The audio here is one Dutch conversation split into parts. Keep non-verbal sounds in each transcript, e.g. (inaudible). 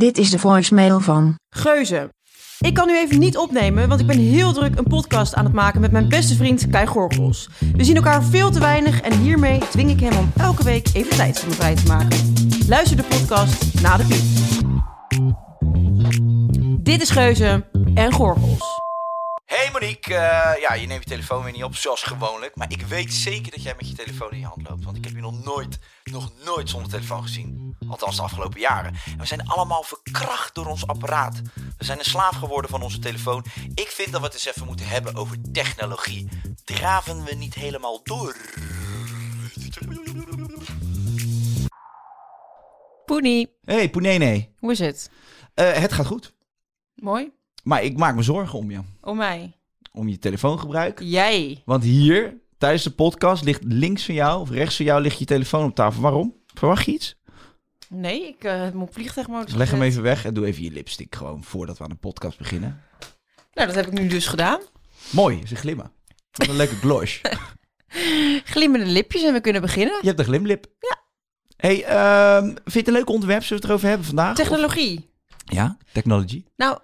Dit is de voicemail van. Geuze. Ik kan nu even niet opnemen, want ik ben heel druk een podcast aan het maken met mijn beste vriend Kai Gorgels. We zien elkaar veel te weinig en hiermee dwing ik hem om elke week even tijd voor vrij te maken. Luister de podcast na de piep. Dit is Geuze en Gorgels. Hey Monique, eh, ja, je neemt je telefoon weer niet op zoals gewoonlijk. Maar ik weet zeker dat jij met je telefoon in je hand loopt. Want ik heb je nog nooit, nog nooit zonder telefoon gezien. Althans de afgelopen jaren. En we zijn allemaal verkracht door ons apparaat. We zijn een slaaf geworden van onze telefoon. Ik vind dat we het eens even moeten hebben over technologie. Draven we niet helemaal door? Poenie, Hey Poenene, hoe is het? Eh, het gaat goed. Mooi. Maar ik maak me zorgen om je. Oh mij. Om je telefoongebruik. Jij. Want hier, tijdens de podcast, ligt links van jou of rechts van jou ligt je telefoon op tafel. Waarom? Verwacht je iets? Nee, ik hem op vliegtuigmodus Leg hem even weg en doe even je lipstick gewoon voordat we aan de podcast beginnen. Nou, dat heb ik nu dus gedaan. Mooi, ze glimmen. Wat een leuke gloss. (laughs) (laughs) Glimmende lipjes en we kunnen beginnen. Je hebt een glimlip. Ja. Hey, ehm, vind je het een leuk onderwerp? Zullen we het erover hebben vandaag? Technologie. Of- Ja, technology. Nou,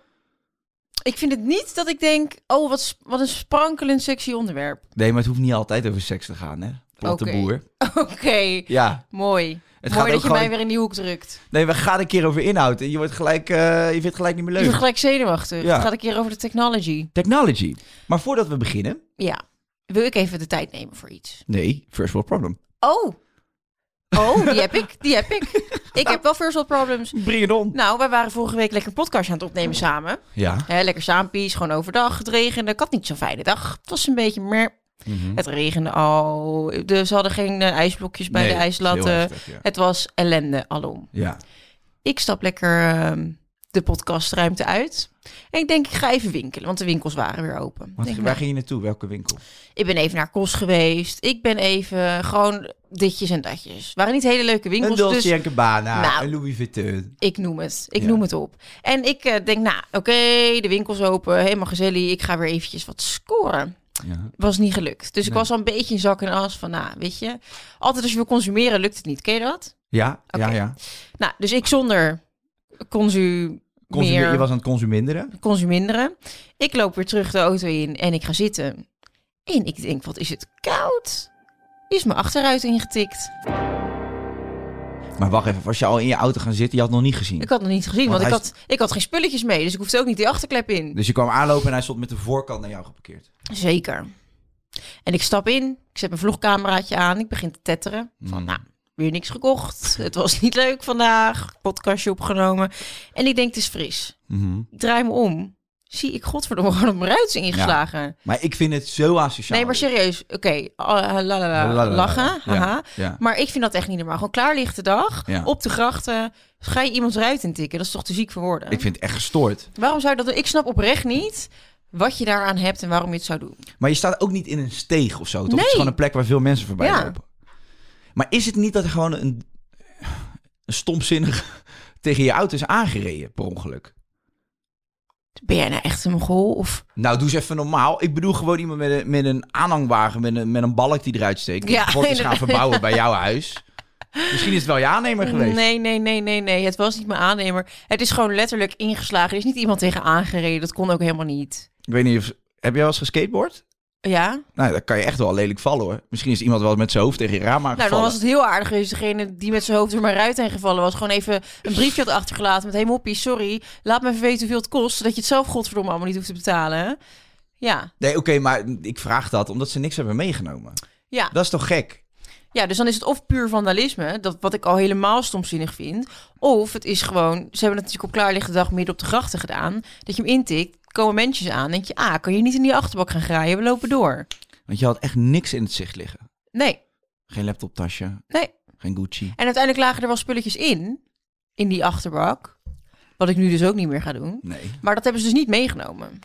ik vind het niet dat ik denk, oh, wat, wat een sprankelend sexy onderwerp. Nee, maar het hoeft niet altijd over seks te gaan, hè? Plot de Oké. boer. (laughs) Oké, Ja. mooi. Het Mooi dat je mij weer in die hoek drukt. Nee, we gaan een keer over inhoud. En je, wordt gelijk, eh, je vindt het gelijk niet meer Je leuk. wordt gelijk zenuwachtig. Ja. Het gaat een keer over de technology. Technology. Maar voordat we beginnen... Ja, wil ik even de tijd nemen voor iets. Nee, first world problem. Oh, oh, die heb ik, die heb ik. Ik heb wel first world problems. Bring it on. Nou, wij waren vorige week lekker een podcastje aan het opnemen samen. Ja. Hè, lekker saampies, gewoon overdag. Het regende. Ik had niet zo'n fijne dag. Het was een beetje meer. Het regende al. Dus ze hadden geen eh, ijsblokjes bij Nee, de ijslatten. heftig, ja. Het was ellende alom. Ja. Ik stap lekker ehm, de podcastruimte uit. En ik denk, ik ga even winkelen, want de winkels waren weer open. Denk, waar nou, ging je naartoe? Welke winkel? ik ben even naar Kos geweest. Ik ben even gewoon ditjes en datjes. waren niet hele leuke Een winkels. Dolce dus Gabbana, Nou. een Louis Vuitton. ik noem het. Ik Ja. noem het op. En ik eh, denk, nou, oké, de winkels open, helemaal gezellig. Ik ga weer eventjes wat scoren. Ja. Was niet gelukt. Dus ik was al een beetje in zak en as van, nou, weet je. Altijd als je wil consumeren, lukt het niet. Ken je dat? Ja, ja, ja. Nou, dus ik zonder consu Consume- meer Je was aan het consuminderen. consuminderen. Ik loop weer terug de auto in en ik ga zitten. En ik denk, wat is het koud? Is mijn achteruit ingetikt. Maar wacht even, was je al in je auto gaan zitten? Je had het nog niet gezien. Ik had het nog niet gezien, Want want, ik, had, ik had geen spulletjes mee. Dus ik hoefde ook niet die achterklep in. Dus je kwam aanlopen en hij stond met de voorkant naar jou geparkeerd. Zeker. En ik stap in, ik zet mijn vlogcameraatje aan, ik begin te tetteren. Van, Mm. nou, weer niks gekocht. Het was niet leuk vandaag. Podcastje opgenomen. En ik denk, het is fris. Mhm. Ik draai me om. Zie ik godverdomme gewoon op mijn ruit ingeslagen. Maar ik vind het zo asociaal. Nee, maar serieus. Oké, ah, la, la, la, La, la, la, lachen. ja, haha. ja. Maar ik vind dat echt niet normaal. Gewoon klaarlichte dag, Ja. op de grachten. Ga je iemands ruit intikken? Dat is toch te ziek voor woorden? Ik vind het echt gestoord. Waarom zou je dat doen? Ik snap oprecht niet wat je daaraan hebt en waarom je het zou doen. Maar je staat ook niet in een steeg of zo. Toch? Het is gewoon een plek waar veel mensen voorbij Ja. lopen. Maar is het niet dat er gewoon een, een stomzinnig (laughs) tegen je auto is aangereden per ongeluk? Ben jij nou echt een mogol? Of... Nou, doe eens even normaal. Ik bedoel gewoon iemand met een, met een aanhangwagen, met een, met een balk die eruit steekt. Ja, wordt eens gaan verbouwen bij jouw huis. Misschien is het wel je aannemer geweest. Nee, nee, nee, nee, nee. Het was niet mijn aannemer. Het is gewoon letterlijk ingeslagen. Er is niet iemand tegen aangereden. Dat kon ook helemaal niet. Ik weet niet of... Heb jij wel eens geskateboard? Ja, Nou, dan kan je echt wel lelijk vallen hoor. Misschien is iemand wel met zijn hoofd tegen je raam nou dan aangevallen. was het heel aardig geweest. Degene die met zijn hoofd door mijn ruit heen gevallen was, gewoon even een briefje had achtergelaten met: Hey moppie, sorry, laat me even weten hoeveel het kost, zodat je het zelf godverdomme allemaal niet hoeft te betalen. Ja, Nee, oké, maar ik vraag dat omdat ze niks hebben meegenomen. ja. Dat is toch gek? Ja, dus dan is het of puur vandalisme, dat wat ik al helemaal stomzinnig vind. Of het is gewoon, ze hebben het natuurlijk op klaarlichte dag midden op de grachten gedaan. Dat je hem intikt, komen mensen aan. denk je, ah, kan je niet in die achterbak gaan graaien? We lopen door. Want je had echt niks in het zicht liggen. Nee, Geen laptoptasje, nee. geen Gucci. En uiteindelijk lagen er wel spulletjes in, in die achterbak. Wat ik nu dus ook niet meer ga doen. Nee. Maar dat hebben ze dus niet meegenomen.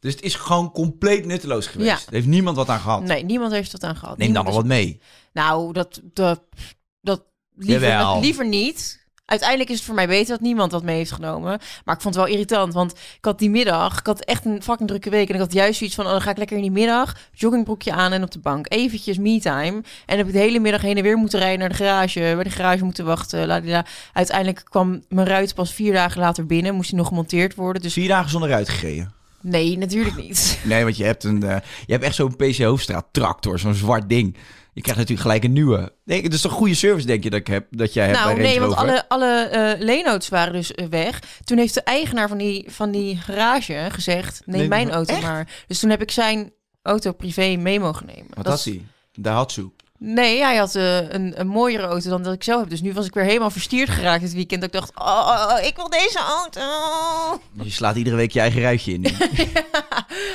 Dus het is gewoon compleet nutteloos geweest. Ja. Er heeft niemand wat aan gehad. Nee, niemand heeft dat aan gehad. Neem dan nog wat mee. Nou, dat, dat, dat liever, Jawel. liever niet. Uiteindelijk is het voor mij beter dat niemand dat mee heeft genomen. Maar ik vond het wel irritant, want ik had die middag, ik had echt een fucking drukke week. En ik had juist zoiets van, oh, dan ga ik lekker in die middag, joggingbroekje aan en op de bank. Eventjes me-time. En heb ik de hele middag heen en weer moeten rijden naar de garage. Bij de garage moeten wachten. ladila. Uiteindelijk kwam mijn ruit pas vier dagen later binnen. Moest die nog gemonteerd worden. Dus Vier dagen zonder uitgegeven. nee, natuurlijk niet. Nee, want je hebt, een, eh, je hebt echt zo'n PC Hoofdstraat tractor, zo'n zwart ding. Je krijgt natuurlijk gelijk een nieuwe. Nee, het is toch goede service, denk je, dat, ik heb, dat jij hebt bij Nou, Range nee, want alle, alle eh leenauto's waren dus eh, weg. Toen heeft de eigenaar van die, van die garage gezegd: neem Nee, mijn auto echt? maar. Dus toen heb ik zijn auto privé mee mogen nemen. Wat Dat had hij? Daihatsu. Nee, hij had eh, een, een mooiere auto dan dat ik zelf heb. Dus nu was ik weer helemaal verstierd geraakt dit weekend. Dat ik dacht: oh, oh, oh, ik wil deze auto. (laughs) Je slaat iedere week je eigen ruitje in. nu. (laughs)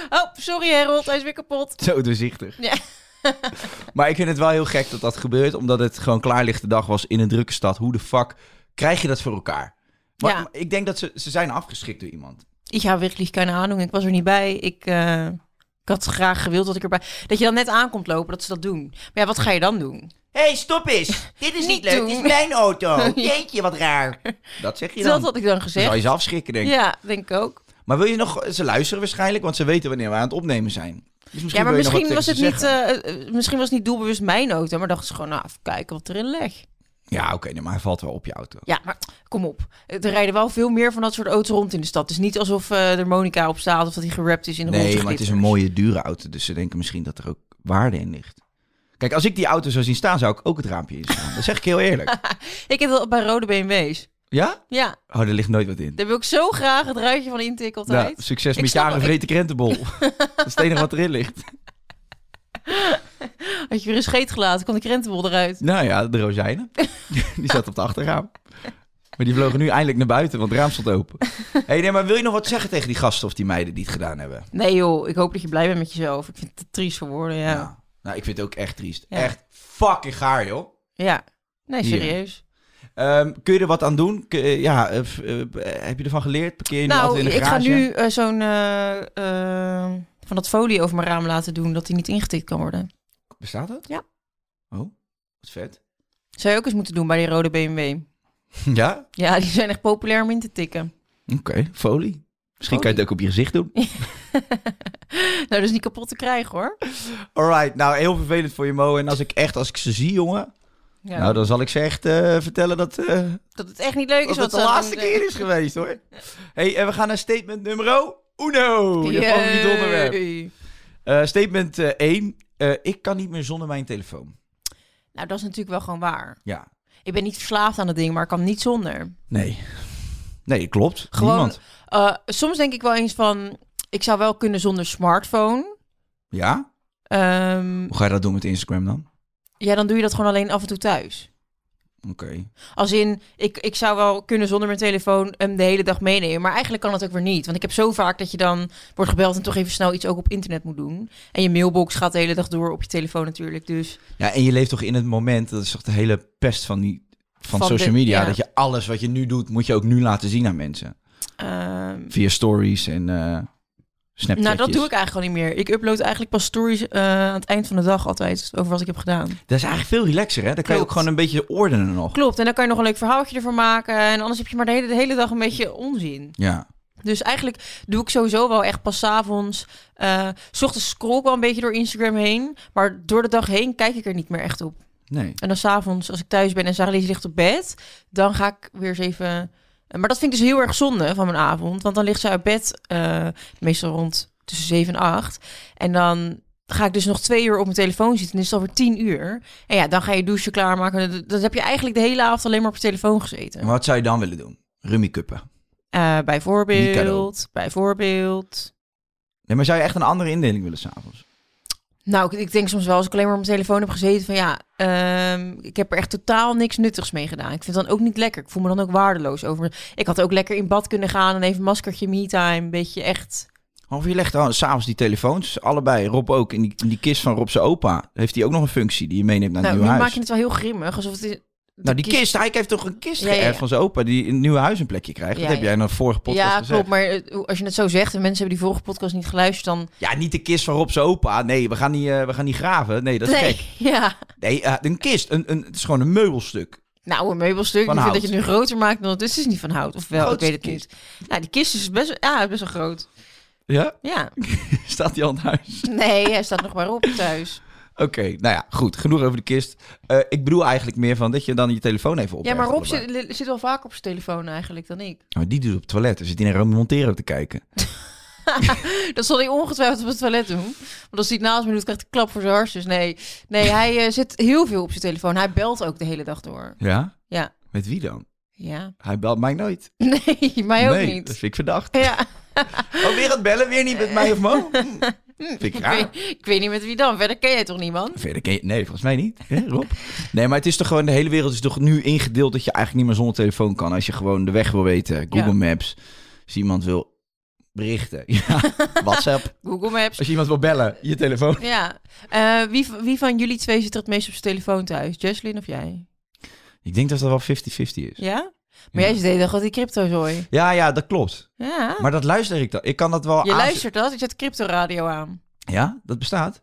Oh, sorry Harold, hij is weer kapot. Zo doorzichtig. Ja. (laughs) maar ik vind het wel heel gek dat dat gebeurt, omdat het gewoon klaarlichte dag was in een drukke stad. Hoe de fuck krijg je dat voor elkaar? Maar, Ja. ik denk dat ze, ze zijn afgeschikt door iemand. Ik ga wirklich keine Ahnung. Ik was er niet bij. Ik, eh, ik had graag gewild dat ik erbij... Dat je dan net aankomt lopen, dat ze dat doen. Maar ja, wat ga je dan doen? Hé, hey, stop eens. (laughs) Dit is Niet doen. mijn auto. (laughs) Jeetje, wat raar. Dat zeg je dan. Dat had ik dan Dan gezegd. zal je ze afschrikken, denk ik. Ja, denk ik ook. Maar wil je nog... Ze luisteren waarschijnlijk, want ze weten wanneer we aan het opnemen zijn. Dus misschien Ja, maar misschien was, het niet, eh, eh, misschien was het niet doelbewust mijn auto, maar dachten ze gewoon, nou, even kijken wat erin leg. Ja, oké, nee, maar hij valt wel op je auto. Ja, maar kom op. Er rijden wel veel meer van dat soort auto's rond in de stad. Het is niet alsof eh, er Monica op staat of dat hij gerapt is in de Nee, maar het is een mooie, dure auto. Dus ze denken misschien dat er ook waarde in ligt. Kijk, als ik die auto zou zien staan, zou ik ook het raampje instaan. Dat zeg ik heel eerlijk. (laughs) Ik heb wel bij rode BMW's. Ja? Ja, Oh, er ligt nooit wat in. daar wil ik zo graag het ruitje van intikken altijd. Nou, succes Ik met snap jaren vreten krentenbol. (laughs) dat is het enige wat erin ligt. Had je weer een scheet gelaten, kwam de krentenbol eruit. Nou ja, de rozijnen. (laughs) die zat op de achterraam. Maar die vlogen nu eindelijk naar buiten, want het raam stond open. hey, nee, maar wil je nog wat zeggen tegen die gasten of die meiden die het gedaan hebben? Nee joh, ik hoop dat je blij bent met jezelf. Ik vind het triest voor woorden, ja. Ja. Nou, ik vind het ook echt triest. Ja. Echt fucking gaar, joh. Nee, Hier. Ehm, kun je er wat aan doen? Kun- ja, eh, eh, heb je ervan geleerd? Parkeer je nu Nou, altijd in de ik ga garage? nu eh, zo'n van dat folie over mijn raam laten doen, dat die niet ingetikt kan worden. Bestaat dat? Ja. Oh, wat vet. Zou je ook eens moeten doen bij die rode BMW. (laughs) Ja? Ja, die zijn echt populair om in te tikken. Oké, folie. Misschien kan je het ook op je gezicht doen. (laughs) nou, dat is niet kapot te krijgen hoor. Alright, nou heel vervelend voor je Mo. En als ik echt, als ik ze zie, jongen, Ja, nou dan zal ik ze echt eh, vertellen dat, eh, Dat het echt niet leuk is dat het de laatste doen keer is geweest, hoor. hey, en we gaan naar statement nummer uno. Je zijn. favoriet Yay. onderwerp. Eh, statement 1. ik kan niet meer zonder mijn telefoon. Nou, dat is natuurlijk wel gewoon waar. Ja. Ik ben niet verslaafd aan het ding, maar ik kan niet zonder. Nee. Nee, klopt. Gewoon- Niemand. Soms denk ik wel eens van, ik zou wel kunnen zonder smartphone. Ja? Ehm, Hoe ga je dat doen met Instagram dan? Ja, dan doe je dat gewoon alleen af en toe thuis. Oké. Als in, ik, ik zou wel kunnen zonder mijn telefoon hem de hele dag meenemen. Maar eigenlijk kan het ook weer niet. Want ik heb zo vaak dat je dan wordt gebeld en toch even snel iets ook op internet moet doen. En je mailbox gaat de hele dag door op je telefoon natuurlijk. Dus Ja, en je leeft toch in het moment, dat is toch de hele pest van, die, van, Van social de- media, ja. dat je alles wat je nu doet, moet je ook nu laten zien aan mensen. ehm, Via stories en eh Snapchatjes. nou, dat doe ik eigenlijk al niet meer. Ik upload eigenlijk pas stories eh, aan het eind van de dag altijd over wat ik heb gedaan. Dat is eigenlijk veel relaxer, hè? Dan kan je ook gewoon een beetje ordenen nog. Klopt, en dan kan je nog een leuk verhaaltje ervan maken. En anders heb je maar de hele, de hele dag een beetje onzin. Ja. Dus eigenlijk doe ik sowieso wel echt pas 's avonds. eh, 's ochtends scroll ik wel een beetje door Instagram heen. Maar door de dag heen kijk ik er niet meer echt op. Nee. En dan s'avonds, als ik thuis ben en Sarah ligt op bed, dan ga ik weer eens even. Maar dat vind ik dus heel erg zonde van mijn avond. Want dan ligt ze uit bed, eh, meestal rond tussen 7 en 8. En dan ga ik dus nog twee uur op mijn telefoon zitten. En is het alweer tien uur. En ja, dan ga je douchen klaarmaken. Dan heb je eigenlijk de hele avond alleen maar op je telefoon gezeten. Maar wat zou je dan willen doen? Rummy kuppen. Eh, bijvoorbeeld, bijvoorbeeld. Nee, maar zou je echt een andere indeling willen s'avonds? Nou, ik, denk soms wel als ik alleen maar op mijn telefoon heb gezeten van ja, ehm, ik heb er echt totaal niks nuttigs mee gedaan. Ik vind het dan ook niet lekker. Ik voel me dan ook waardeloos over. Ik had ook lekker in bad kunnen gaan en even maskertje me-time. Een beetje echt. Of je legt dan s'avonds die telefoons, allebei, Rob ook, in die, in die kist van Rob zijn opa. Heeft hij ook nog een functie die je meeneemt naar het Nou, nu nieuwe maak huis? je het wel heel grimmig. Alsof het nou, die kist, hij heeft toch een kist Ja, ja, ja. geërfd van zijn opa, die in het nieuwe huis een plekje krijgt. Ja, dat heb ja. jij in een vorige podcast Ja, gezegd. klopt. Maar eh, als je het zo zegt en mensen hebben die vorige podcast niet geluisterd, dan. Ja, niet de kist van zijn opa. Nee, we gaan niet, eh, we gaan niet graven. Nee, dat is nee, gek. (laughs) ja. Nee, eh, een kist. Een, een, het is gewoon een meubelstuk. Nou, een meubelstuk. Van ik vind dat je het nu groter maakt dan het is. Het is niet van hout. Of wel, ik weet het niet. Nou, die kist is best, ja, best wel groot. Ja? Ja. (laughs) Staat die al in huis? Nee, hij staat nog maar op thuis. Oké, nou ja, goed. Genoeg over de kist. Eh, ik bedoel eigenlijk meer van dat je dan je telefoon even op. Ja, maar Rob zit, zit wel vaker op zijn telefoon eigenlijk dan ik. Maar die doet op het toilet. Dan zit hij naar Romy Montero te kijken. (laughs) Dat zal hij ongetwijfeld op het toilet doen. Want als hij het naast me doet, krijgt hij klap voor zijn hartjes. Nee, nee (laughs) hij eh, zit heel veel op zijn telefoon. Hij belt ook de hele dag door. Ja? Ja. Met wie dan? Ja. Hij belt mij nooit. (laughs) Nee, mij ook nee, niet. dat vind ik verdacht. Ja. Oh, weer het bellen? Weer niet met mij of Mo? (laughs) Vind ik weet, ik weet niet met wie dan. Verder ken jij toch niemand? Verder ken je... Nee, volgens mij niet. Hè, Rob? Nee, maar het is toch gewoon... De hele wereld is toch nu ingedeeld dat je eigenlijk niet meer zonder telefoon kan. Als je gewoon de weg wil weten. Google Ja. Maps. Als iemand wil berichten. Ja, (laughs) WhatsApp. Google Maps. Als je iemand wil bellen, je telefoon. Ja. Eh, wie, wie van jullie twee zit er het meest op zijn telefoon thuis? Jesslyn of jij? Ik denk dat dat wel 50-50 is. Ja? Maar jij zit de hele dag wat die cryptozooi. Ja, ja, dat klopt. Ja. Maar dat luister ik dan. Ik kan dat wel je luistert dat? Ik zet cryptoradio aan. Ja, dat bestaat.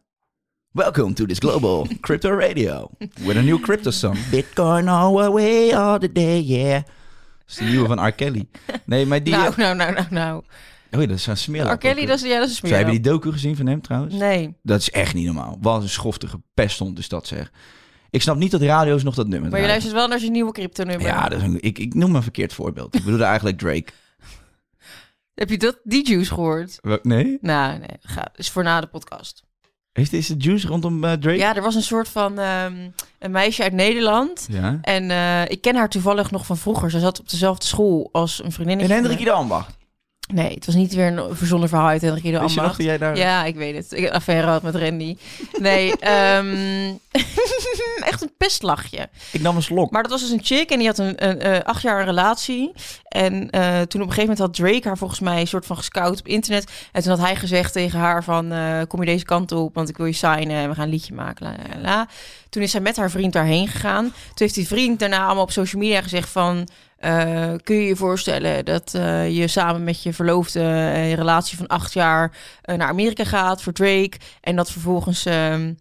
Welcome to this global (laughs) crypto radio. With a new crypto song. Bitcoin all way all the day, yeah. Dat is de nieuwe van R. Kelly. Nee, maar die... Nou, nou, nou, nou, nou. Oh ja, dat is een smeerlap. R. Kelly, dat is, ja, dat is Zij hebben die docu gezien van hem trouwens? Nee. Dat is echt niet normaal. Wat een schoftige pesthond is dat zeg. Ik snap niet dat radio's nog dat nummer Maar je draaien. luistert wel naar zijn nieuwe crypto-nummer. Ja, dat is een, ik, ik noem een verkeerd voorbeeld. Ik bedoelde eigenlijk Drake. (laughs) Heb je dat, die juice gehoord? Wel- Nee? Nou, nee. Ga, is voor na de podcast. Heeft deze juice rondom eh, Drake? Ja, er was een soort van ehm, een meisje uit Nederland. Ja. En eh, ik ken haar toevallig nog van vroeger. Ze zat op dezelfde school als een vriendin. En Hendrik de Ambacht. Nee, het was niet weer een verzonnen verhaal uit Hendrik de je Ambacht. dat jij daar... Ja, ik weet het. Ik heb een affaire had met Randy. Nee, (laughs) ehm, (laughs) echt een pestlachje. Ik nam een slok. Maar dat was dus een chick en die had een, een, eh, acht jaar een relatie. En eh, toen op een gegeven moment had Drake haar volgens mij een soort van gescout op internet. En toen had hij gezegd tegen haar van, eh, kom je deze kant op, want ik wil je signen en we gaan een liedje maken. La, la, la. Toen is zij met haar vriend daarheen gegaan. Toen heeft die vriend daarna allemaal op social media gezegd van... eh, kun je je voorstellen dat eh, je samen met je verloofde eh, je relatie van acht jaar eh, naar Amerika gaat voor Drake en dat vervolgens ehm,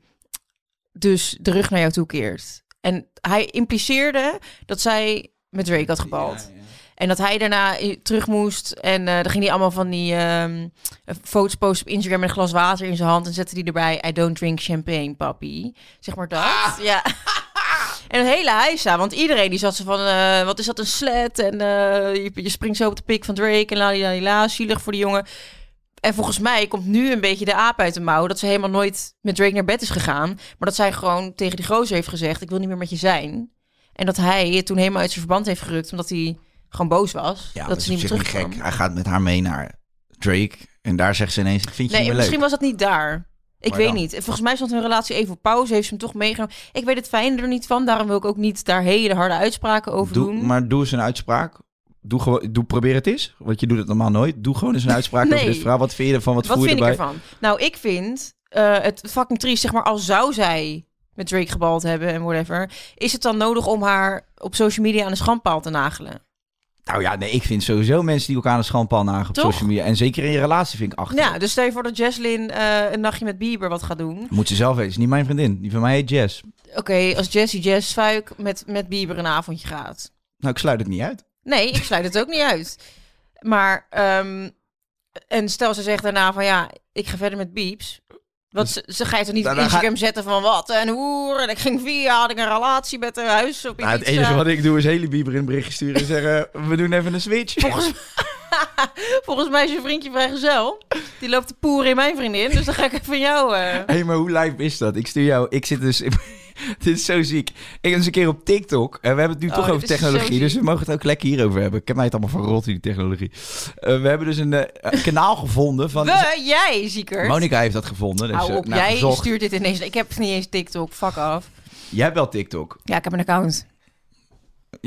dus de rug naar jou toe keert. En hij impliceerde dat zij met Drake had gebald. En dat hij daarna terug moest. En eh dan ging hij allemaal van die ehm, foto's posten op Instagram met een glas water in zijn hand. En zette hij erbij, I don't drink champagne, papi. Zeg maar dat. Ja. (laughs) En het hele heisa, want iedereen die zat zo van, eh, wat is dat een slet? En eh, je, je springt zo op de pik van Drake en la la la, la zielig voor die jongen. En volgens mij komt nu een beetje de aap uit de mouw dat ze helemaal nooit met Drake naar bed is gegaan. Maar dat zij gewoon tegen die gozer heeft gezegd, ik wil niet meer met je zijn. En dat hij het toen helemaal uit zijn verband heeft gerukt, omdat hij gewoon boos was. Ja, dat dat ze is niet meer terugkwam. gek. Hij gaat met haar mee naar Drake. En daar zegt ze ineens, ik vind je Nee, misschien leuk. was dat niet daar. Ik weet dan? niet. Volgens mij stond hun relatie even op pauze. Heeft ze hem toch meegenomen. Ik weet het fijne er niet van. Daarom wil ik ook niet daar hele harde uitspraken over Doe, doen. maar doe eens een uitspraak. Doe gewoon, doe, probeer het eens. Want je doet het normaal nooit. Doe gewoon eens een uitspraak (laughs) over Nee. dit verhaal. Wat vind je ervan? Wat, Wat voel je vind ik erbij? ervan? Nou, ik vind eh, het fucking triest, zeg maar, al zou zij met Drake gebald hebben en whatever, is het dan nodig om haar op social media aan de schandpaal te nagelen? Nou ja, nee, ik vind sowieso mensen die elkaar aan de schandpaal nagen op Toch? social media. En zeker in je relatie vind ik achter. Ja, dus stel je voor dat Jesslyn eh, een nachtje met Bieber wat gaat doen. Moet ze zelf weten. Is niet mijn vriendin. Die van mij heet Jess. Oké, als Jessie Jess Fuik met, met Bieber een avondje gaat. Nou, ik sluit het niet uit. Nee, ik sluit het ook niet uit. Maar, ehm, en stel ze zegt daarna van ja, ik ga verder met Beeps. Want ze, ze ga je toch niet op Instagram zetten van wat en hoe. En ik ging via, had ik een relatie met een huis op Nou, het enige wat ik doe is hele Bieber in een berichtje sturen en zeggen... (laughs) We doen even een switch. Volgens, (laughs) Volgens mij is je vriendje vrijgezel. Die loopt te poeren in mijn vriendin. Dus dan ga ik even van jou... eh, Hé, hey, maar hoe live is dat? Ik stuur jou... Ik zit dus... (laughs) dit is zo ziek. Ik was een keer op TikTok. En we hebben het nu Oh, toch over technologie. Dus we mogen het ook lekker hierover hebben. Ik heb mij het allemaal van rot, die technologie. Eh, we hebben dus een eh, kanaal (laughs) gevonden van... We, jij, zieker. Monica heeft dat gevonden. Dus, Hou eh, op, nou, jij gezocht. stuurt dit ineens. Ik heb niet eens TikTok, fuck af. Jij hebt wel TikTok. Ja, ik heb een account.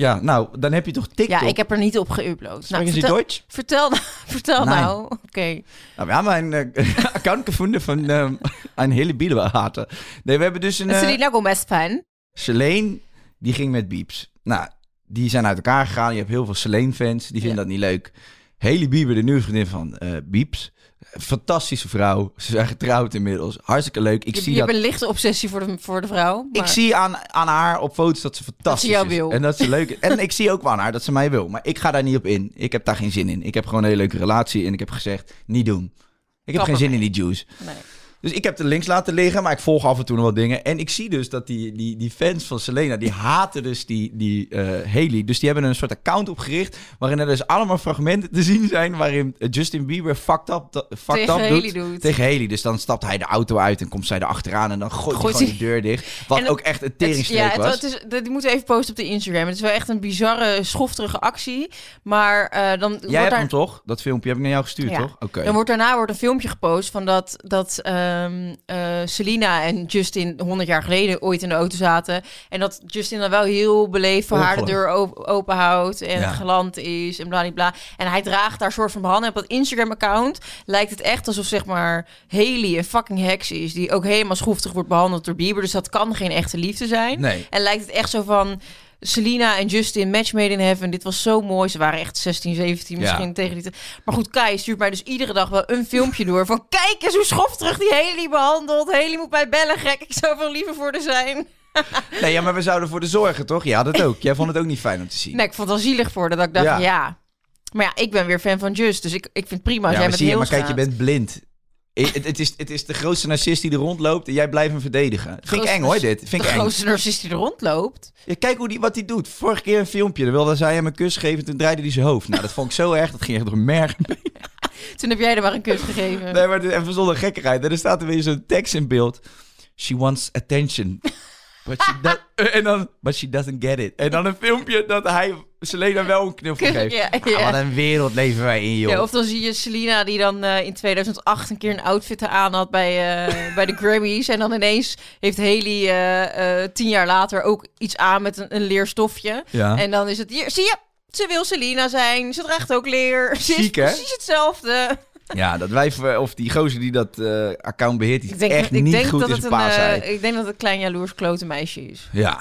Ja, nou, dan heb je toch TikTok? Ja, ik heb er niet op geüpload. Nou, Spreken ze vertel, Duits? vertel, (laughs) vertel nou. Oké. Nou, we hebben een eh, (laughs) account gevonden van ehm, (laughs) een hele biederwater. Nee, we hebben dus een... eh, Selena Gomez fan. Selene, die ging met Beeps. Nou, die zijn uit elkaar gegaan. Je hebt heel veel Selene-fans, die vinden Ja. dat niet leuk. Haley Bieber, de nieuwe vriendin van eh Beeps. Fantastische vrouw. Ze zijn getrouwd inmiddels. Hartstikke leuk. Ik Je, zie je dat... hebt een lichte obsessie voor de, voor de vrouw. Ik zie aan, aan haar op foto's dat ze fantastisch is. wil. En dat ze leuk is. En ik zie ook wel aan haar dat ze mij wil. Maar ik ga daar niet op in. Ik heb daar geen zin in. Ik heb gewoon een hele leuke relatie. En ik heb gezegd, niet doen. Ik heb geen zin in die juice. Nee. Dus ik heb de links laten liggen, maar ik volg af en toe nog wat dingen. En ik zie dus dat die, die, die fans van Selena, die haten dus die, die eh, Haley. Dus die hebben een soort account opgericht, waarin er dus allemaal fragmenten te zien zijn waarin eh, Justin Bieber fucked up, fucked Tegen up Hailey doet. doet. Tegen Haley. Dus dan stapt hij de auto uit en komt zij erachteraan en dan gooit, Gooit hij gewoon hij- de deur dicht. Wat En ook echt een Het is- teringstreek ja, het, was. het is, dat- die moeten we even posten op de Instagram. Het is wel echt een bizarre, schofterige actie. Maar eh, dan Jij hebt daar... hem toch? Dat filmpje heb ik naar jou gestuurd, Ja. toch? Oké. Dan wordt daarna wordt een filmpje gepost van dat, dat eh, Selena en Justin 100 jaar geleden ooit in de auto zaten. En dat Justin dan wel heel beleefd voor haar de deur op- open houdt en Ja. geland is en bladibla. En hij draagt daar soort van behandeling. Op dat Instagram-account lijkt het echt alsof zeg maar Haley een fucking heks is. Die ook helemaal schroeftig wordt behandeld door Bieber. Dus dat kan geen echte liefde zijn. Nee. En lijkt het echt zo van... Selena en Justin, match made in heaven. Dit was zo mooi. Ze waren echt 16, 17 Ja. misschien tegen die. Maar goed, Kai stuurt mij dus iedere dag wel een filmpje door. Van kijk eens hoe schofterig die Haley behandelt. Haley moet mij bellen, gek. Ik zou veel liever voor de zijn. (laughs) Nee, ja, maar we zouden voor de zorgen, toch? Ja, dat ook. Jij vond het ook niet fijn om te zien. Nee, ik vond het wel zielig voor dat ik dacht, Ja. ja. Maar ja, ik ben weer fan van Just. Dus ik, ik vind prima als ja, jij maar, met zie je, maar kijk, je bent blind. Het, het, is, het is de grootste narcist die er rondloopt en jij blijft hem verdedigen. Vind ik eng hoor, dit. Vind de ik eng. grootste narcist die er rondloopt. Ja, kijk hoe die, wat hij doet. Vorige keer een filmpje, dan wilde zij hem een kus geven, toen draaide hij zijn hoofd. Nou, dat vond ik zo (laughs) erg, dat ging echt door merg. (laughs) Toen heb jij er maar een kus gegeven. Nee, maar even zonder gekkigheid. En er staat er weer zo'n tekst in beeld. She wants attention. But she, (laughs) en dan, but she doesn't get it. En dan een filmpje dat hij Selena wel een knuffel geeft. Ja, Ah, wat een wereld leven wij in, joh. Ja, of dan zie je Selena die dan eh, in 2008 een keer een outfit aan had bij, eh, (laughs) bij de Grammys. En dan ineens heeft Haley eh, eh, tien jaar later ook iets aan met een, een leerstofje. Ja. En dan is het hier, zie je, ze wil Selena zijn. Ze draagt ook leer. (laughs) Ze Ziek, is hè? precies hetzelfde. Ja, dat wijf, of die gozer die dat eh, account beheert, die Ik denk, echt ik niet denk goed dat in het zijn een. Ik denk dat het een klein jaloers klote meisje is. Ja,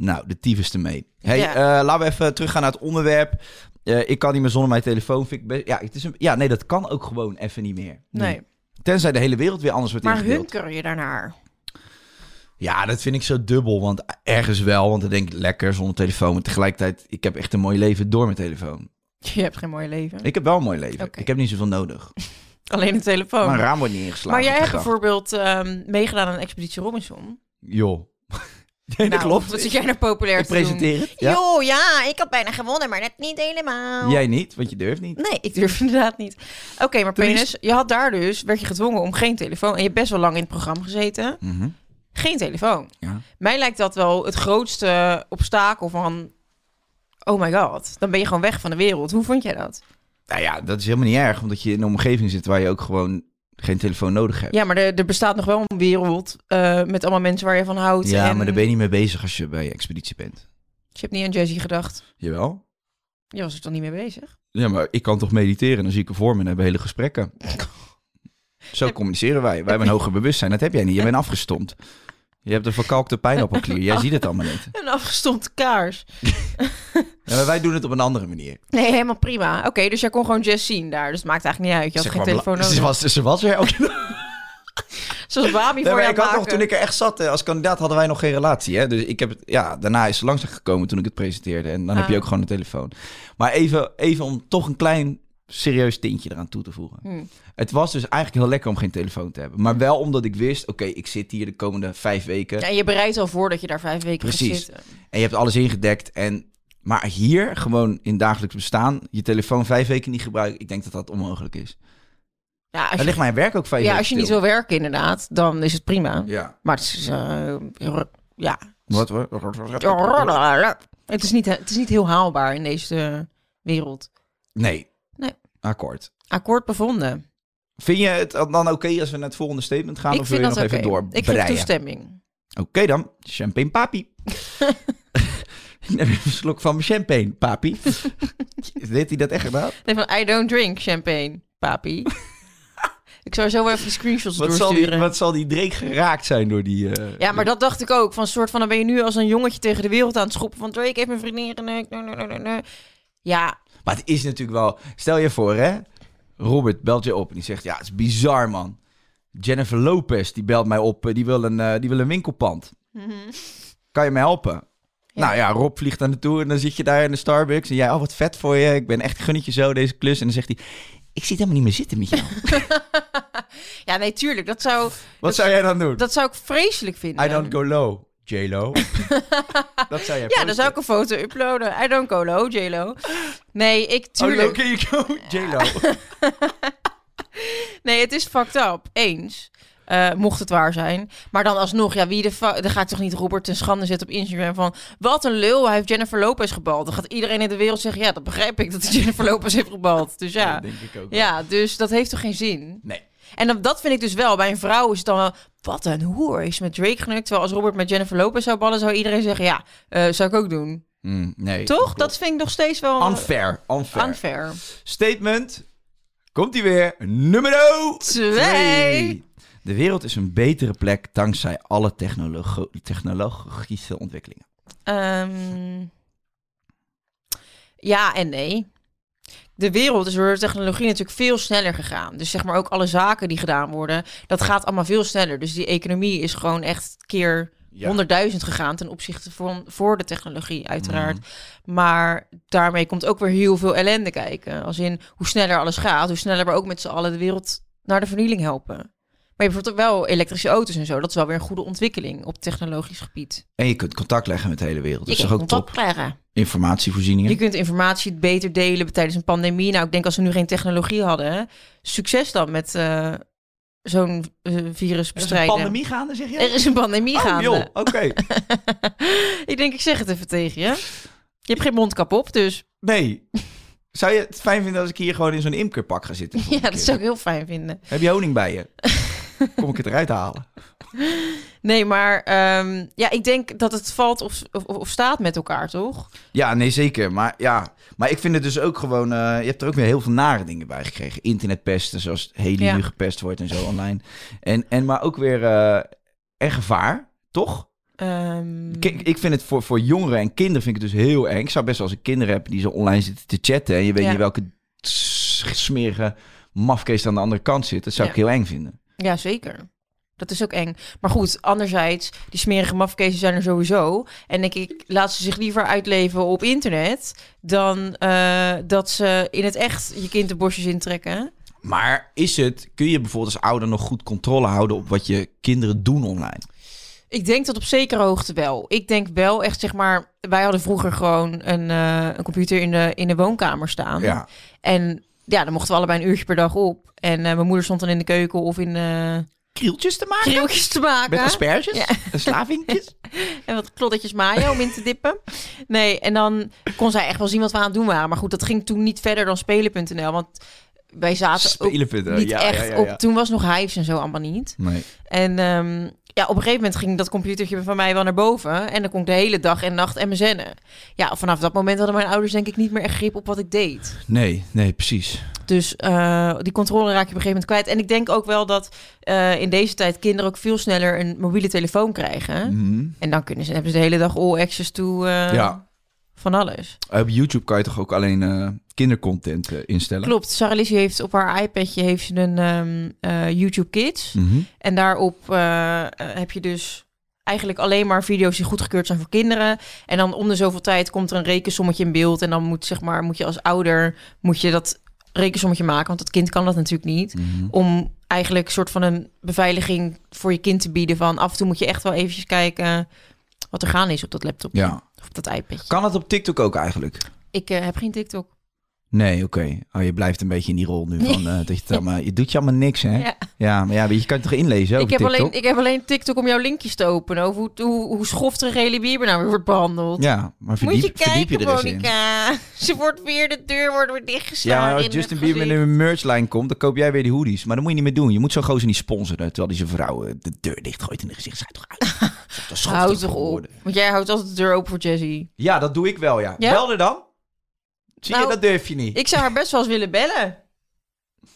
nou, de tyfus ermee. Hey, Ja. eh, laten we even teruggaan naar het onderwerp. Eh, ik kan niet meer zonder mijn telefoon. Vind ik best, ja, het is een, ja, nee, dat kan ook gewoon even niet meer. Nee. Tenzij de hele wereld weer anders wordt Maar ingedeeld. hunker je daarnaar? Ja, dat vind ik zo dubbel. Want ergens wel, want dan denk ik lekker zonder telefoon. Maar tegelijkertijd, ik heb echt een mooi leven door mijn telefoon. Je hebt geen mooi leven. Ik heb wel een mooi leven. Ik heb niet zoveel nodig. (laughs) Alleen een telefoon. Mijn raam wordt niet ingeslagen. maar jij hebt bijvoorbeeld ehm, meegedaan aan Expeditie Robinson. Joh. (laughs) nee, dat Nou, klopt. Wat zit jij nou populair ik te doen? het. Ja. Jo, ja, ik had bijna gewonnen, maar net niet helemaal. Jij niet, want je durft niet. Nee, ik durf (laughs) inderdaad niet. Oké, maar Toen is- Penis, je had daar dus, werd je gedwongen om geen telefoon. En je hebt best wel lang in het programma gezeten. Mhm. Geen telefoon. Ja. Mij lijkt dat wel het grootste obstakel van... Oh my god, dan ben je gewoon weg van de wereld. Hoe vond jij dat? Nou ja, dat is helemaal niet erg. Omdat je in een omgeving zit waar je ook gewoon geen telefoon nodig hebt. Ja, maar er, er bestaat nog wel een wereld eh, met allemaal mensen waar je van houdt. Ja, en maar daar ben je niet mee bezig als je bij je expeditie bent. Je hebt niet aan Jessie gedacht. Jawel. Je was er toch niet mee bezig? Ja, maar ik kan toch mediteren? Dan zie ik er voor me en hebben hele gesprekken. (laughs) Zo communiceren wij. Wij hebben een hoger bewustzijn. Dat heb jij niet. Je bent afgestompt. Je hebt een verkalkte pijnappelklier. Jij ziet het allemaal niet. (laughs) Een afgestompte kaars. (laughs) Ja, maar wij doen het op een andere manier. Nee, helemaal prima. Oké, dus jij kon gewoon Jess zien daar. Dus het maakt eigenlijk niet uit. Je had geen telefoon nodig. Ze was, ze was er ook. (laughs) Zoals Babi Nee, voor je ik had nog, toen ik er echt zat eh, als kandidaat, hadden wij nog geen relatie. Hè? Dus ik heb het, ja, daarna is ze langs gekomen toen ik het presenteerde. En dan heb je Ah. ook gewoon een telefoon. Maar even, even om toch een klein serieus tintje eraan toe te voegen. Hmm. Het was dus eigenlijk heel lekker om geen telefoon te hebben. Maar wel omdat ik wist, oké, ik zit hier de komende vijf weken. Ja, en je bereidt al voor dat je daar vijf weken Precies. En je hebt alles ingedekt. En Maar hier, gewoon in dagelijks bestaan, je telefoon vijf weken niet gebruiken, ik denk dat dat onmogelijk is. Ja, als je, ligt mijn werk ook vijf ja, als je niet wil werken inderdaad, dan is het prima. Ja. Maar het is... eh, ja. Wat? wat? Het is, niet, het is niet heel haalbaar in deze wereld. Nee. Akkoord. Akkoord bevonden. Vind je het dan oké als we naar het volgende statement gaan? ik of wil je dat nog even door? Ik geef toestemming. Oké dan. Champagne papi. ik (laughs) neem even een slok van mijn champagne, papi. (laughs) Deed hij dat echt gedaan? Nee, van I don't drink champagne, papi. (laughs) ik zou zo even screenshots Wat zal, die, doorsturen. wat zal die Drake geraakt zijn door die... eh, Ja, maar dat dacht ik ook. Van soort van, dan ben je nu als een jongetje tegen de wereld aan het schoppen. Van Drake heeft mijn vriendin geneukt. Nee, nee, nee, nee, nee. Ja, Maar het is natuurlijk wel... Stel je voor, hè. Robert belt je op en die zegt... Ja, het is bizar, man. Jennifer Lopez, die belt mij op. eh, Die wil een, eh, die wil een winkelpand. Kan je mij helpen? Mhm. Ja. Nou ja, Rob vliegt daar naartoe en dan zit je daar in de Starbucks. En jij, oh wat vet voor je. Ik ben echt gunnetje zo, deze klus. En dan zegt hij... Ik zit helemaal niet meer zitten met jou. (laughs) ja nee, tuurlijk. Dat zou, Wat zou jij dan doen? dat zou ik vreselijk vinden. I don't go low, J-Lo. (laughs) dat zou jij Ja, dan zou ik een foto uploaden. I don't go low, J-Lo. Nee, ik Oh, tuurlijk. can you go, (laughs) J-Lo. (laughs) Nee, het is fucked up. Eens. Eh, mocht het waar zijn. Maar dan alsnog, ja, wie de fuck... Dan ga ik toch niet Robert ten schande zetten op Instagram van... Wat een lul, hij heeft Jennifer Lopez gebald. Dan gaat iedereen in de wereld zeggen... Ja, dat begrijp ik, dat hij Jennifer Lopez heeft gebald. Dus ja. Denk ik ook wel. Ja, dus dat heeft toch geen zin? Nee. En dan, dat vind ik dus wel. Bij een vrouw is het dan wel... Wat een hoer, is met Drake genukt. Terwijl als Robert met Jennifer Lopez zou ballen... zou iedereen zeggen... Ja, eh, zou ik ook doen. Mm, nee. Toch? klopt. Dat vind ik nog steeds wel... Unfair, unfair. Unfair. Statement. Komt ie weer. Nummer Twee. De wereld is een betere plek dankzij alle technologische ontwikkelingen. Ehm, ja en nee. De wereld is door de technologie natuurlijk veel sneller gegaan. Dus zeg maar ook alle zaken die gedaan worden, dat gaat allemaal veel sneller. Dus die economie is gewoon echt keer Ja. 100.000 gegaan ten opzichte van voor de technologie, uiteraard. Mhm. Maar daarmee komt ook weer heel veel ellende kijken. Als in hoe sneller alles gaat, hoe sneller we ook met z'n allen de wereld naar de vernieling helpen. Maar je hebt bijvoorbeeld wel elektrische auto's en zo. Dat is wel weer een goede ontwikkeling op technologisch gebied. En je kunt contact leggen met de hele wereld. Dat Je is kunt ook contact top? krijgen. Informatievoorzieningen. Je kunt informatie beter delen tijdens een pandemie. Nou, ik denk als we nu geen technologie hadden, succes dan met eh, zo'n eh, virus Er is een bestrijden. pandemie gaande, zeg je? Er is een pandemie Oh, gaande. joh, oké. (laughs) ik denk, ik zeg het even tegen je. Je hebt geen mondkap op, dus Nee. Zou je het fijn vinden als ik hier gewoon in zo'n imkerpak ga zitten? (laughs) ja, dat zou ik heel fijn vinden. Heb je honing bij je? (laughs) Kom ik het eruit halen? (laughs) Nee, maar ehm, ja, ik denk dat het valt of, of, of staat met elkaar, toch? Ja, nee, zeker. Maar ja, maar ik vind het dus ook gewoon... eh, je hebt er ook weer heel veel nare dingen bij gekregen. Internetpesten, zoals Haley Ja. nu gepest wordt en zo online. En, en maar ook weer... eh en gevaar, toch? Ehm, Kijk, ik vind het voor, voor jongeren en kinderen vind ik het dus heel eng. Ik zou best wel als ik kinderen heb die zo online zitten te chatten... en je weet Ja. niet welke smerige mafkees aan de andere kant zit. Dat zou Ja. ik heel eng vinden. Ja, zeker. Dat is ook eng. Maar goed, anderzijds, die smerige mafkezen zijn er sowieso. En denk ik, laat ze zich liever uitleven op internet... dan eh, dat ze in het echt je kind de bosjes intrekken. Maar is het... Kun je bijvoorbeeld als ouder nog goed controle houden... op wat je kinderen doen online? Ik denk dat op zekere hoogte wel. Ik denk wel echt, zeg maar... Wij hadden vroeger gewoon een, eh, een computer in de, in de woonkamer staan. Ja. En ja, dan mochten we allebei een uurtje per dag op. En eh, mijn moeder stond dan in de keuken of in Krieltjes te maken? krieltjes te maken. Met asperges? Ja. En slavinkjes? (laughs) En wat kloddetjes mayo om in te dippen. Nee, en dan kon zij echt wel zien wat we aan het doen waren. Maar goed, dat ging toen niet verder dan spelen.nl. Want wij zaten ook niet ja, echt ja, ja, op... Toen was nog Hives en zo allemaal niet. Nee. En ehm, ja, op een gegeven moment ging dat computertje van mij wel naar boven. En dan kon ik de hele dag en nacht MSN'en. Ja, vanaf dat moment hadden mijn ouders denk ik niet meer echt grip op wat ik deed. Nee, nee, precies. Dus eh, die controle raak je op een gegeven moment kwijt. En ik denk ook wel dat eh, in deze tijd kinderen ook veel sneller een mobiele telefoon krijgen. Mhm. En dan kunnen ze, hebben ze de hele dag all access to eh, Ja. Van alles. Op YouTube kan je toch ook alleen eh, kindercontent eh, instellen? Klopt. Sarah Lizzie heeft op haar iPadje heeft ze een ehm, eh, YouTube Kids. Mhm. En daarop eh, eh, heb je dus eigenlijk alleen maar video's die goedgekeurd zijn voor kinderen. En dan om de zoveel tijd komt er een rekensommetje in beeld. En dan moet, zeg maar, moet je als ouder moet je dat rekensommetje maken. Want het kind kan dat natuurlijk niet. Mhm. Om eigenlijk een soort van een beveiliging voor je kind te bieden. Van af en toe moet je echt wel eventjes kijken wat er gaan is op dat laptopje. Ja. Op dat iPadje. Kan het op TikTok ook eigenlijk? Ik eh, heb geen TikTok. Nee, oké. Oh, je blijft een beetje in die rol nu van eh, dat je het allemaal, je doet je allemaal niks, hè? Ja. Ja, maar ja, je kan het toch inlezen Ik heb, TikTok? alleen, ik heb alleen TikTok om jouw linkjes te openen over hoe, hoe, hoe schofterig Haley Bieber nou weer wordt behandeld. Ja, maar Moet verdiep, je verdiep kijken, je er. Monica. (laughs) Ze wordt weer, de deur wordt weer dichtgeslagen. Ja, maar als in Justin Bieber met een merchlijn komt, dan koop jij weer die hoodies. Maar dat moet je niet meer doen. Je moet zo'n gozer niet sponsoren, terwijl die zijn vrouw eh, de deur dichtgooit in de gezicht. Zij toch uit. Dat Houd toch op. Want jij houdt altijd de deur open voor Jessie. Ja, dat doe ik wel, ja. Ja? Bel er dan. Zie Nou, je, dat durf je niet. Ik zou haar best wel eens willen bellen.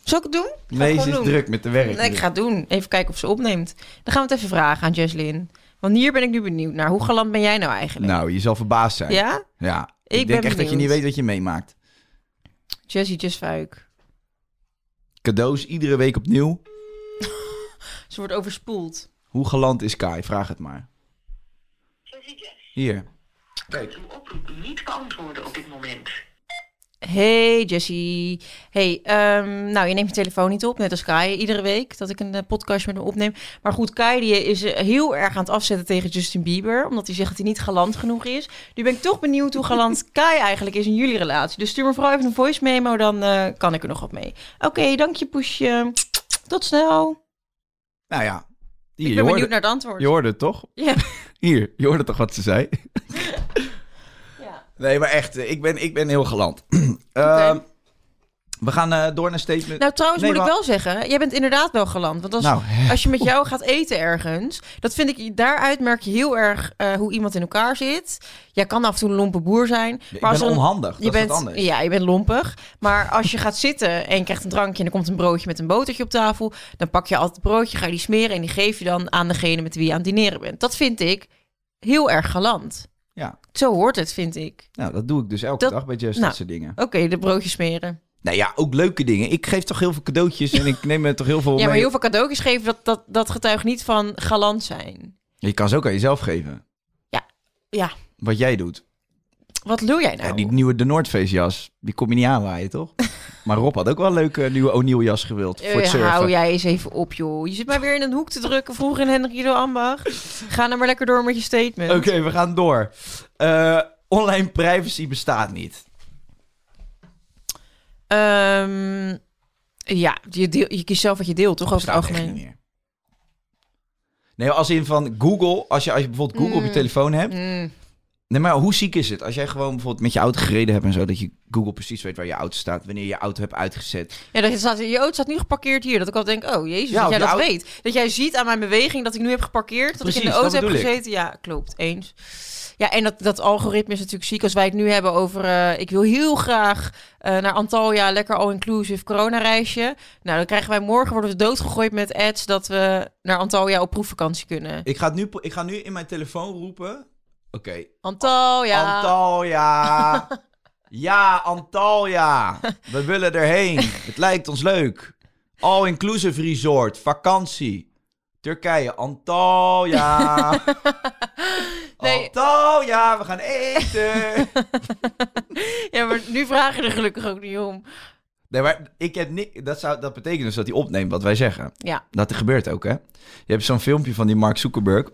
Zal ik het doen? Ga nee, ik ze gewoon is doen. druk met de werk. Nee, ik ga het doen. Even kijken of ze opneemt. Dan gaan we het even vragen aan Jesslyn. Want hier ben ik nu benieuwd naar. Hoe galant ben jij nou eigenlijk? Nou, je zal verbaasd zijn. Ja? Ja. Ik, Ik denk ben echt dat je niet weet wat je meemaakt. Jessie Jesfuik. Cadeaus iedere week opnieuw. (laughs) Ze wordt overspoeld. Hoe galant is Kai? Vraag het maar. Hier. Kijk. uw oproep niet beantwoorden op dit moment. Hey Jessie. Hey, ehm, nou je neemt je telefoon niet op, net als Kai iedere week dat ik een eh, podcast met hem opneem. Maar goed, Kai die is eh, heel erg aan het afzetten tegen Justin Bieber, omdat hij zegt dat hij niet galant genoeg is. Nu ben ik toch benieuwd hoe galant (laughs) Kai eigenlijk is in jullie relatie. Dus stuur me vooral even een voice memo, dan eh, kan ik er nog wat mee. Oké, dank je Poesje. Tot snel. Nou ja. Hier, ik je, ben benieuwd hoorde, naar het antwoord. je hoorde het toch? Ja. (laughs) Hier, je hoorde toch wat ze zei? (laughs) Ja. Nee, maar echt, eh, ik ben, ik ben heel galant. (clears throat) Ehm, we gaan eh, door naar statement. Nou, trouwens Nee, moet ik wel zeggen, jij bent inderdaad wel galant. Want als, Nou, als je met jou (laughs) gaat eten ergens, dat vind ik, daaruit merk je heel erg eh, hoe iemand in elkaar zit. Jij kan af en toe een lompe boer zijn. ik maar als ben er een- onhandig. Je dat bent, anders. ja, je bent lompig. Maar als je gaat zitten en je krijgt een drankje en er komt een broodje met een botertje op tafel, dan pak je altijd het broodje, ga je die smeren en die geef je dan aan degene met wie je aan het dineren bent. Dat vind ik heel erg galant. Ja, Zo hoort het, vind ik. nou, dat doe ik dus elke Dat- dag bij Just, nou. dat soort dingen. Oké, de broodjes smeren. Nou ja, ook leuke dingen. Ik geef toch heel veel cadeautjes en ik neem er toch heel veel Ja, maar mee. heel veel cadeautjes geven, dat, dat, dat getuigt niet van galant zijn. Je kan ze ook aan jezelf geven. Ja, Wat jij doet. wat lul jij nou? Ja, die nieuwe De Noordface jas, die kom je niet aanwaaien, toch? (laughs) maar Rob had ook wel een leuke nieuwe O'Neill jas gewild voor het Eh, surfen. hou jij eens even op, joh. Je zit maar weer in een hoek te drukken. Vroeger in Hendrik Ido Ambach. Ga nou maar lekker door met je statement. Oké, we gaan door. Eh, online privacy bestaat niet. Ehm, ja, je, deel, je kiest zelf wat je deelt, toch? Over het algemeen. niet meer. Nee, als in van Google, als je, als je bijvoorbeeld Google op je Mm. telefoon hebt. Mm. Nee, maar hoe ziek is het? Als jij gewoon bijvoorbeeld met je auto gereden hebt en zo, dat je Google precies weet waar je auto staat, wanneer je je auto hebt uitgezet. Ja, dat staat, je auto staat nu geparkeerd hier. Dat ik al denk, oh jezus, Ja, dat jij je dat auto- weet. Dat jij ziet aan mijn beweging dat ik nu heb geparkeerd. Dat ik in de auto heb ik. gezeten. Ja, klopt. Eens. Ja, en dat, dat algoritme is natuurlijk ziek. Als wij het nu hebben over... eh, ik wil heel graag eh, naar Antalya, lekker all-inclusive coronareisje. Nou, dan krijgen wij morgen worden we doodgegooid met ads... dat we naar Antalya op proefvakantie kunnen. Ik ga, nu, ik ga nu in mijn telefoon roepen. Oké. Antalya. Antalya. (laughs) ja, Antalya. We willen erheen. Het lijkt ons leuk. All-inclusive resort. Vakantie. Turkije. Antalya. (laughs) Nee. Antalya. We gaan eten. (laughs) Ja, maar nu vragen je er gelukkig ook niet om. Nee, maar ik heb niet, dat, zou, dat betekent dus dat hij opneemt wat wij zeggen. Ja. Dat gebeurt ook, hè? Je hebt zo'n filmpje van die Mark Zuckerberg.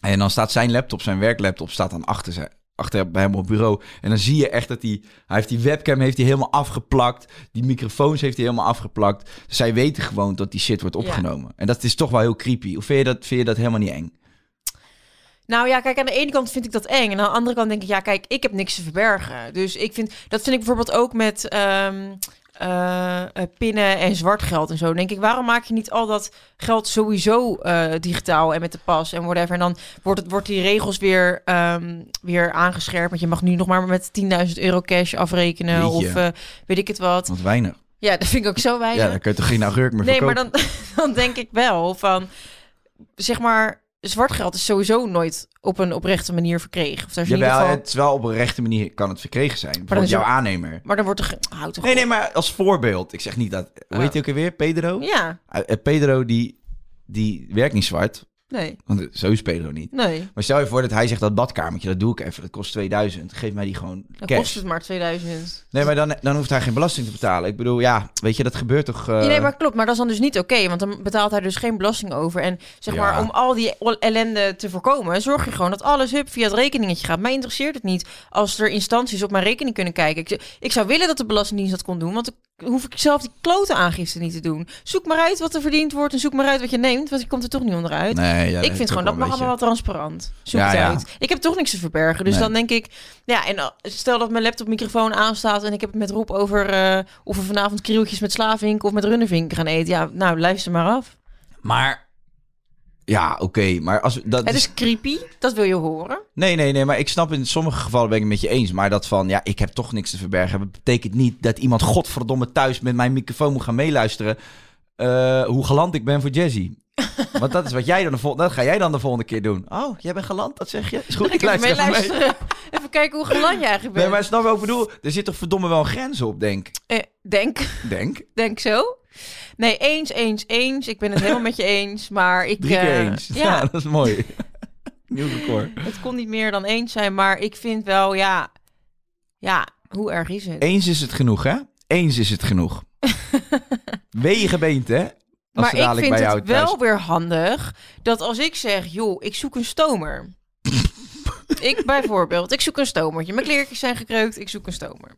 En dan staat zijn laptop, zijn werklaptop, staat dan achter, zijn, achter bij hem op bureau. En dan zie je echt dat hij... Hij heeft die webcam heeft hij helemaal afgeplakt. Die microfoons heeft hij helemaal afgeplakt. Dus zij weten gewoon dat die shit wordt Ja. opgenomen. En dat is toch wel heel creepy. Hoe vind je dat, vind je dat helemaal niet eng? Nou ja, kijk, aan de ene kant vind ik dat eng. En aan de andere kant denk ik, ja, kijk, ik heb niks te verbergen. Dus ik vind, dat vind ik bijvoorbeeld ook met ehm, eh, eh, pinnen en zwart geld en zo. Dan denk ik, waarom maak je niet al dat geld sowieso eh, digitaal en met de pas en whatever. En dan wordt, het, wordt die regels weer, ehm, weer aangescherpt. Want je mag nu nog maar met 10.000 euro cash afrekenen Jeetje. of weet ik het wat. Want weinig. Ja, dat vind ik ook zo weinig. Ja, dan kun je toch geen augurk meer Nee, maar dan, (laughs) dan denk ik wel van, zeg maar, zwart geld is sowieso nooit op een oprechte manier verkregen. Of daar is in ieder Jawel, geval, het is wel op een rechte manier kan het verkregen zijn. Bijvoorbeeld is jouw er- aannemer. maar dan wordt er, ge- houd toch Nee, op. nee, maar als voorbeeld. Ik zeg niet dat... Hoe heet hij ook alweer? Pedro? Ja, Uh, uh, Pedro, die, die werkt niet zwart. Nee, Want zo is Pedro niet. nee. Maar stel je voor dat hij zegt dat badkamertje, dat doe ik even, dat kost 2000. Geef mij die gewoon Dan cash. kost het maar 2000. Nee, maar dan, dan hoeft hij geen belasting te betalen. Ik bedoel, ja, weet je, dat gebeurt toch... eh, nee, maar klopt. Maar dat is dan dus niet oké. want dan betaalt hij dus geen belasting over. En zeg Ja. maar, om al die ellende te voorkomen... zorg je gewoon dat alles hup, via het rekeningetje gaat. Mij interesseert het niet als er instanties op mijn rekening kunnen kijken. Ik, ik zou willen dat de Belastingdienst dat kon doen. Want hoef ik zelf die klote aangifte niet te doen. Zoek maar uit wat er verdiend wordt... en zoek maar uit wat je neemt. Want je komt er toch niet onderuit. Nee, ja, ik vind gewoon, dat mag allemaal wel transparant. Zoek Ja, het ja. uit. Ik heb toch niks te verbergen. Dus Nee. dan denk ik, ja, en uh, stel dat mijn laptopmicrofoon aanstaat en ik heb het met Rob over eh, of we vanavond krieltjes met slavink of met runnervink gaan eten. Ja, nou, luister maar af. Maar, ja, oké, maar als... Dat Het is creepy, dat wil je horen. Nee, nee, nee, maar ik snap in sommige gevallen ben ik het met je eens. Maar dat van, ja, ik heb toch niks te verbergen. Dat betekent niet dat iemand godverdomme thuis met mijn microfoon moet gaan meeluisteren. eh, hoe galant ik ben voor Jazzy. Want dat is wat jij dan de volgende, dat ga jij dan de volgende keer doen. Oh, jij bent galant, dat zeg je? Is goed, ik, luister even mee. (laughs) Even kijken hoe geland je eigenlijk Nee, bent. maar snap je wat ik bedoel? Er zit toch verdomme wel een grens op, denk. Eh, denk, Denk. (laughs) denk zo. Nee, eens, eens, eens. Ik ben het helemaal met je eens. Maar ik... Drie keer eh, eens. Ja. (laughs) Ja, dat is mooi. Nieuw record. het kon niet meer dan eens zijn. Maar ik vind wel, ja... Ja, hoe erg is het? Eens is het genoeg, hè? Eens is het genoeg. Wee je gebeente, hè? Maar ik vind het wel weer handig dat als ik zeg, joh, ik zoek een stomer. (laughs) ik bijvoorbeeld, ik zoek een stomertje. Mijn kleertjes zijn gekreukt, ik zoek een stomer.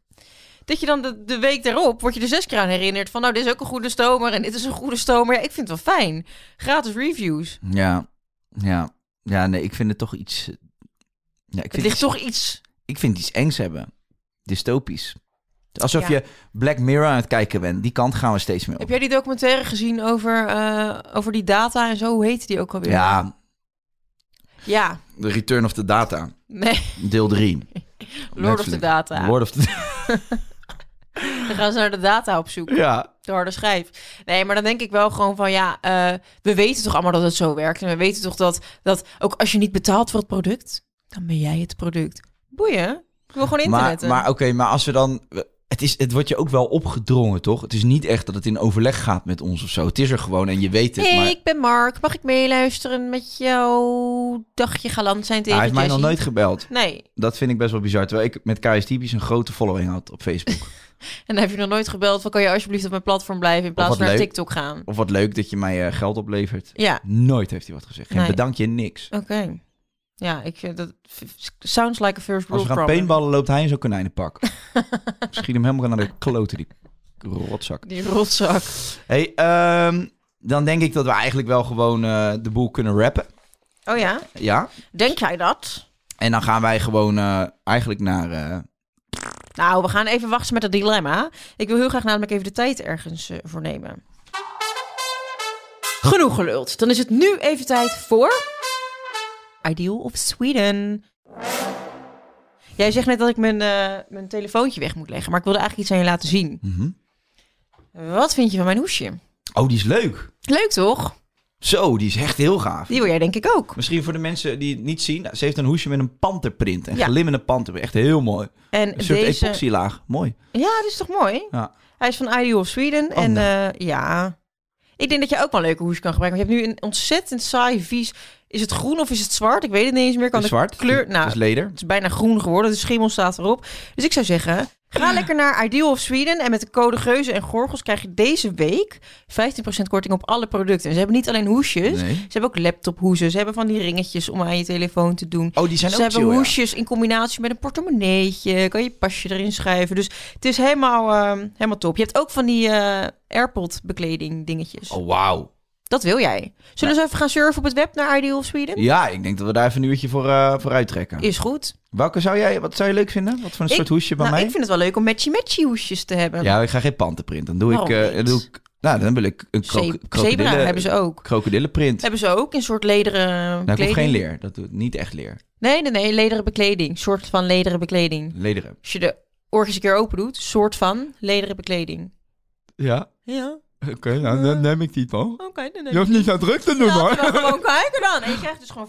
Dat je dan de, de week daarop, word je er zes keer aan herinnerd van, nou, dit is ook een goede stomer en dit is een goede stomer. Ja, ik vind het wel fijn. Gratis reviews. Ja, ja. Ja, nee, ik vind het toch iets... Ja, ik Het vind ligt iets, toch iets... Ik vind iets engs hebben. Dystopisch. Alsof Ja. je Black Mirror aan het kijken bent. Die kant gaan we steeds meer op. Heb jij die documentaire gezien over, eh, over die data en zo? Hoe heette die ook alweer? Ja, Ja, The Return of the Data. nee, Deel 3. (laughs) Lord of the Data. Lord of the... (laughs) Dan gaan ze naar de data op zoek. Ja. de harde schijf. Nee, maar dan denk ik wel gewoon van ja, eh, we weten toch allemaal dat het zo werkt. En we weten toch dat, dat ook als je niet betaalt voor het product, dan ben jij het product. Boeien. Ik wil gewoon Maar, internetten. maar oké, maar als we dan... Het, is, het wordt je ook wel opgedrongen, toch? Het is niet echt dat het in overleg gaat met ons of zo. Het is er gewoon en je weet het. hey, maar ik ben Mark. Mag ik meeluisteren met jouw dagje galant zijn tegen hij heeft mij nog nooit gebeld. Nee. Dat vind ik best wel bizar. Terwijl ik met KS Typisch een grote following had op Facebook. (laughs) En dan heb je nog nooit gebeld van kan je alsjeblieft op mijn platform blijven in plaats van naar leuk. TikTok gaan. of wat leuk dat je mij eh, geld oplevert. Ja, Nooit heeft hij wat gezegd. Geen Nee. bedankje, niks. oké. Ja, ik vind dat sounds like a first Als world we gaan problem. paintballen, loopt hij in zo'n konijnenpak. (laughs) Schiet hem helemaal naar de kloten, die rotzak. Die rotzak. Hey, ehm, dan denk ik dat we eigenlijk wel gewoon eh, de boel kunnen rappen. Oh ja? Ja. Denk jij dat? En dan gaan wij gewoon eh, eigenlijk naar... eh, Nou, we gaan even wachten met het dilemma. Ik wil heel graag namelijk even de tijd ergens eh, voor nemen. Genoeg geluld. Dan is het nu even tijd voor... Ideal of Sweden. Jij zegt net dat ik mijn, eh, mijn telefoontje weg moet leggen. Maar ik wilde eigenlijk iets aan je laten zien. mhm. Wat vind je van mijn hoesje? Oh, die is leuk. Leuk toch? Zo, die is echt heel gaaf. Die wil jij denk ik ook. Misschien voor de mensen die het niet zien. Ze heeft een hoesje met een panterprint. Een Ja. glimmende panter. Echt heel mooi. En Een soort deze... epoxylaag. Mooi. Ja, dat is toch mooi? Ja. Hij is van Ideal of Sweden. Oh, en nou. eh, ja, ik denk dat je ook wel een leuke hoes kan gebruiken. Want je hebt nu een ontzettend saai, vies... Is het groen of is het zwart? Ik weet het niet eens meer. Kan de zwart. kleur... Het Nou, is leder. het is bijna groen geworden. De schimmel staat erop. Dus ik zou zeggen, ga lekker naar Ideal of Sweden. En met de code Geuze en Gorgels krijg je deze week 15% korting op alle producten. En ze hebben niet alleen hoesjes. Nee. Ze hebben ook laptophoesen. Ze hebben van die ringetjes om aan je telefoon te doen. Oh, die zijn Ze ook hebben chill, ja. hoesjes in combinatie met een portemonneetje. Kan je je pasje erin schuiven. Dus het is helemaal, ehm, helemaal top. Je hebt ook van die eh AirPod bekleding dingetjes. Oh, wauw. Dat wil jij. Zullen we even gaan surfen op het web naar Ideal of Sweden? Ja, ik denk dat we daar even een uurtje voor, eh voor uittrekken. Is goed. Welke zou jij, wat zou je leuk vinden? Wat voor een Ik- soort hoesje bij nou, mij? ik vind het wel leuk om matchy-matchy hoesjes te hebben. Ja, ik ga geen pantenprint. Dan doe ik, dan doe ik, nou, dan wil ik een kro krokodillen, Zebra hebben ze ook. krokodillenprint. Hebben ze ook een soort lederen Nou, ik hoef geen leer. Dat doet niet echt leer. Nee, nee, nee, lederen bekleding. Soort van lederen bekleding. Lederen. Als je de oortjes een keer open doet, soort van lederen bekleding. Ja, Ja, oké. nou, dan neem ik die toch. oké. dan Je hoeft niet zo druk te doen, we hoor. gewoon (laughs) kijken dan. En je krijgt dus gewoon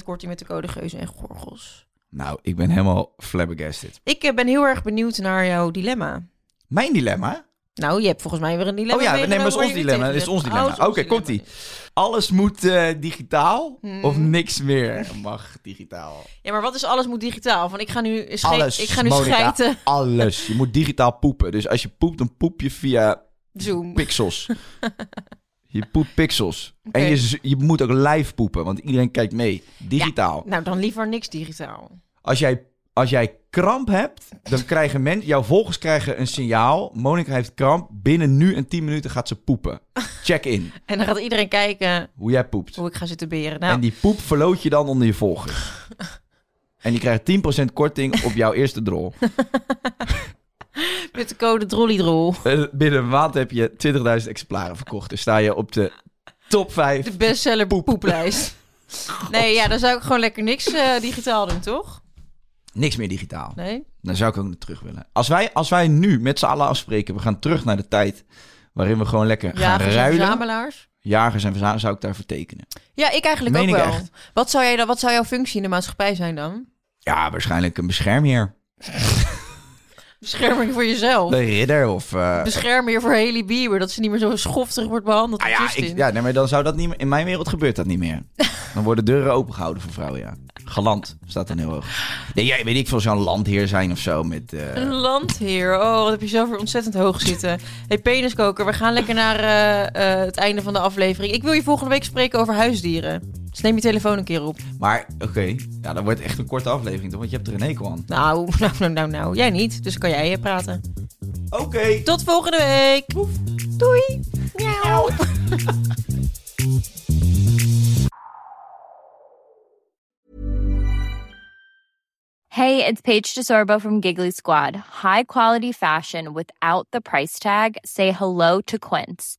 15% korting met de code Geuze en Gorgels. Nou, ik ben helemaal flabbergasted. Ik eh, ben heel erg benieuwd naar jouw dilemma. Mijn dilemma? Nou, je hebt volgens mij weer een dilemma Oh ja, nee, maar dat is meegenomen ons dilemma. Dat is ons dilemma. Oké, Oh, ons komt-ie. Alles moet eh, digitaal Hmm. of niks meer mag digitaal? Ja, maar wat is alles moet digitaal? Van ik ga nu, sche- Alles, ik ga nu Monica. Alles. Je moet digitaal poepen. Dus als je poept, dan poep je via Zoom. pixels. (laughs) je poept pixels. En je, je moet ook live poepen, want iedereen kijkt mee. Digitaal. Nou, dan liever niks digitaal. Als, jij, als jij kramp hebt, dan krijgen mensen... Jouw volgers krijgen een signaal. Monica heeft kramp. Binnen nu en 10 minuten gaat ze poepen. Check in. (laughs) En dan gaat iedereen kijken Hoe jij poept. hoe ik ga zitten beren. Nou, En die poep verloot je dan onder je volgers. (laughs) en die krijgt 10% korting op jouw eerste drol. (laughs) met de code Drollydrol. En Binnen een maand heb je 20.000 exemplaren verkocht. Dus sta je op de top 5. De bestseller poeplijst. (laughs) Nee, ja, dan zou ik gewoon lekker niks eh, digitaal doen, toch? Niks meer digitaal. Nee? Dan zou ik ook naar terug willen. Als wij, als wij nu met z'n allen afspreken, we gaan terug naar de tijd waarin we gewoon lekker gaan Jagers en ruilen. verzamelaars. Jagers en verzamelaars zou ik daarvoor tekenen. Ja, ik eigenlijk Meen ook ik wel. echt. Wat zou, jij dan, wat zou jouw functie in de maatschappij zijn dan? Ja, waarschijnlijk een beschermheer. (laughs) Bescherming voor jezelf. Een ridder of... eh, Bescherming voor Haley Bieber, dat ze niet meer zo schoftig wordt behandeld. Ah ja, ik, ja nee, maar dan zou dat niet meer... In mijn wereld gebeurt dat niet meer. (laughs) Dan worden deuren opengehouden voor vrouwen, ja. Galant staat dan heel hoog. Nee, jij weet ik veel, zo'n landheer zijn of zo met... eh, Een landheer. Oh, wat heb je zelf weer ontzettend hoog zitten. hey, peniskoker, we gaan lekker naar eh, het einde van de aflevering. Ik wil je volgende week spreken over huisdieren. Dus neem je telefoon een keer op. Maar, oké. Ja, dan wordt het echt een korte aflevering, toch? Want je hebt er een hekel aan. Nou, (laughs) nou, nou, nou, nou. Jij niet, dus kan jij praten. Oké. Tot volgende week. Doei. Miauw. (laughs) Hey, it's Paige DeSorbo from Giggly Squad. High quality fashion without the price tag. Say hello to Quince.